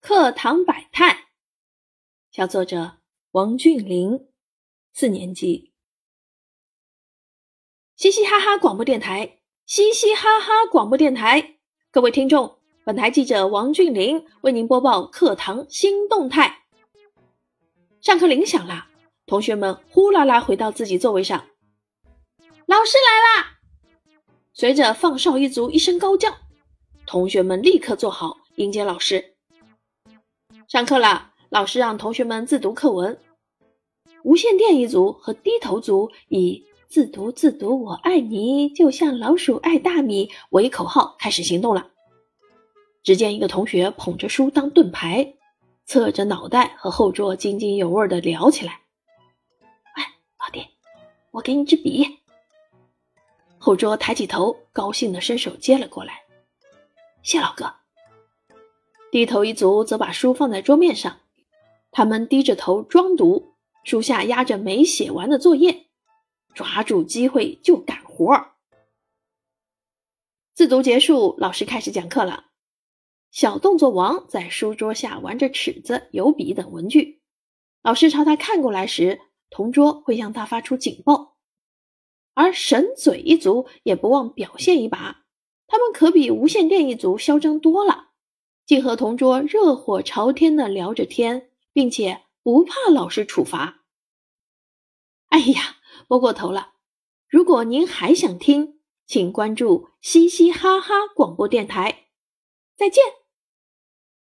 课堂百态，小作者王俊林，四年级。嘻嘻哈哈广播电台，嘻嘻哈哈广播电台，各位听众，本台记者王俊林为您播报课堂新动态。上课铃响了，同学们呼啦啦回到自己座位上。老师来啦！随着放哨一族一声高叫，同学们立刻坐好迎接老师。上课了，老师让同学们自读课文。无线电一族和低头族以“自读自读我爱你，就像老鼠爱大米”为口号开始行动了。只见一个同学捧着书当盾牌，侧着脑袋和后桌津津有味地聊起来。“哎，老弟，我给你支笔。”后桌抬起头，高兴地伸手接了过来。“谢老哥。”低头一族则把书放在桌面上，他们低着头装读，书下压着没写完的作业，抓住机会就干活。自读结束，老师开始讲课了。小动作王在书桌下玩着尺子、油笔等文具，老师朝他看过来时，同桌会向他发出警报。而神嘴一族也不忘表现一把，他们可比无线电一族嚣张多了。竟和同桌热火朝天的聊着天，并且不怕老师处罚。哎呀，摸过头了！如果您还想听，请关注“嘻嘻哈哈”广播电台。再见。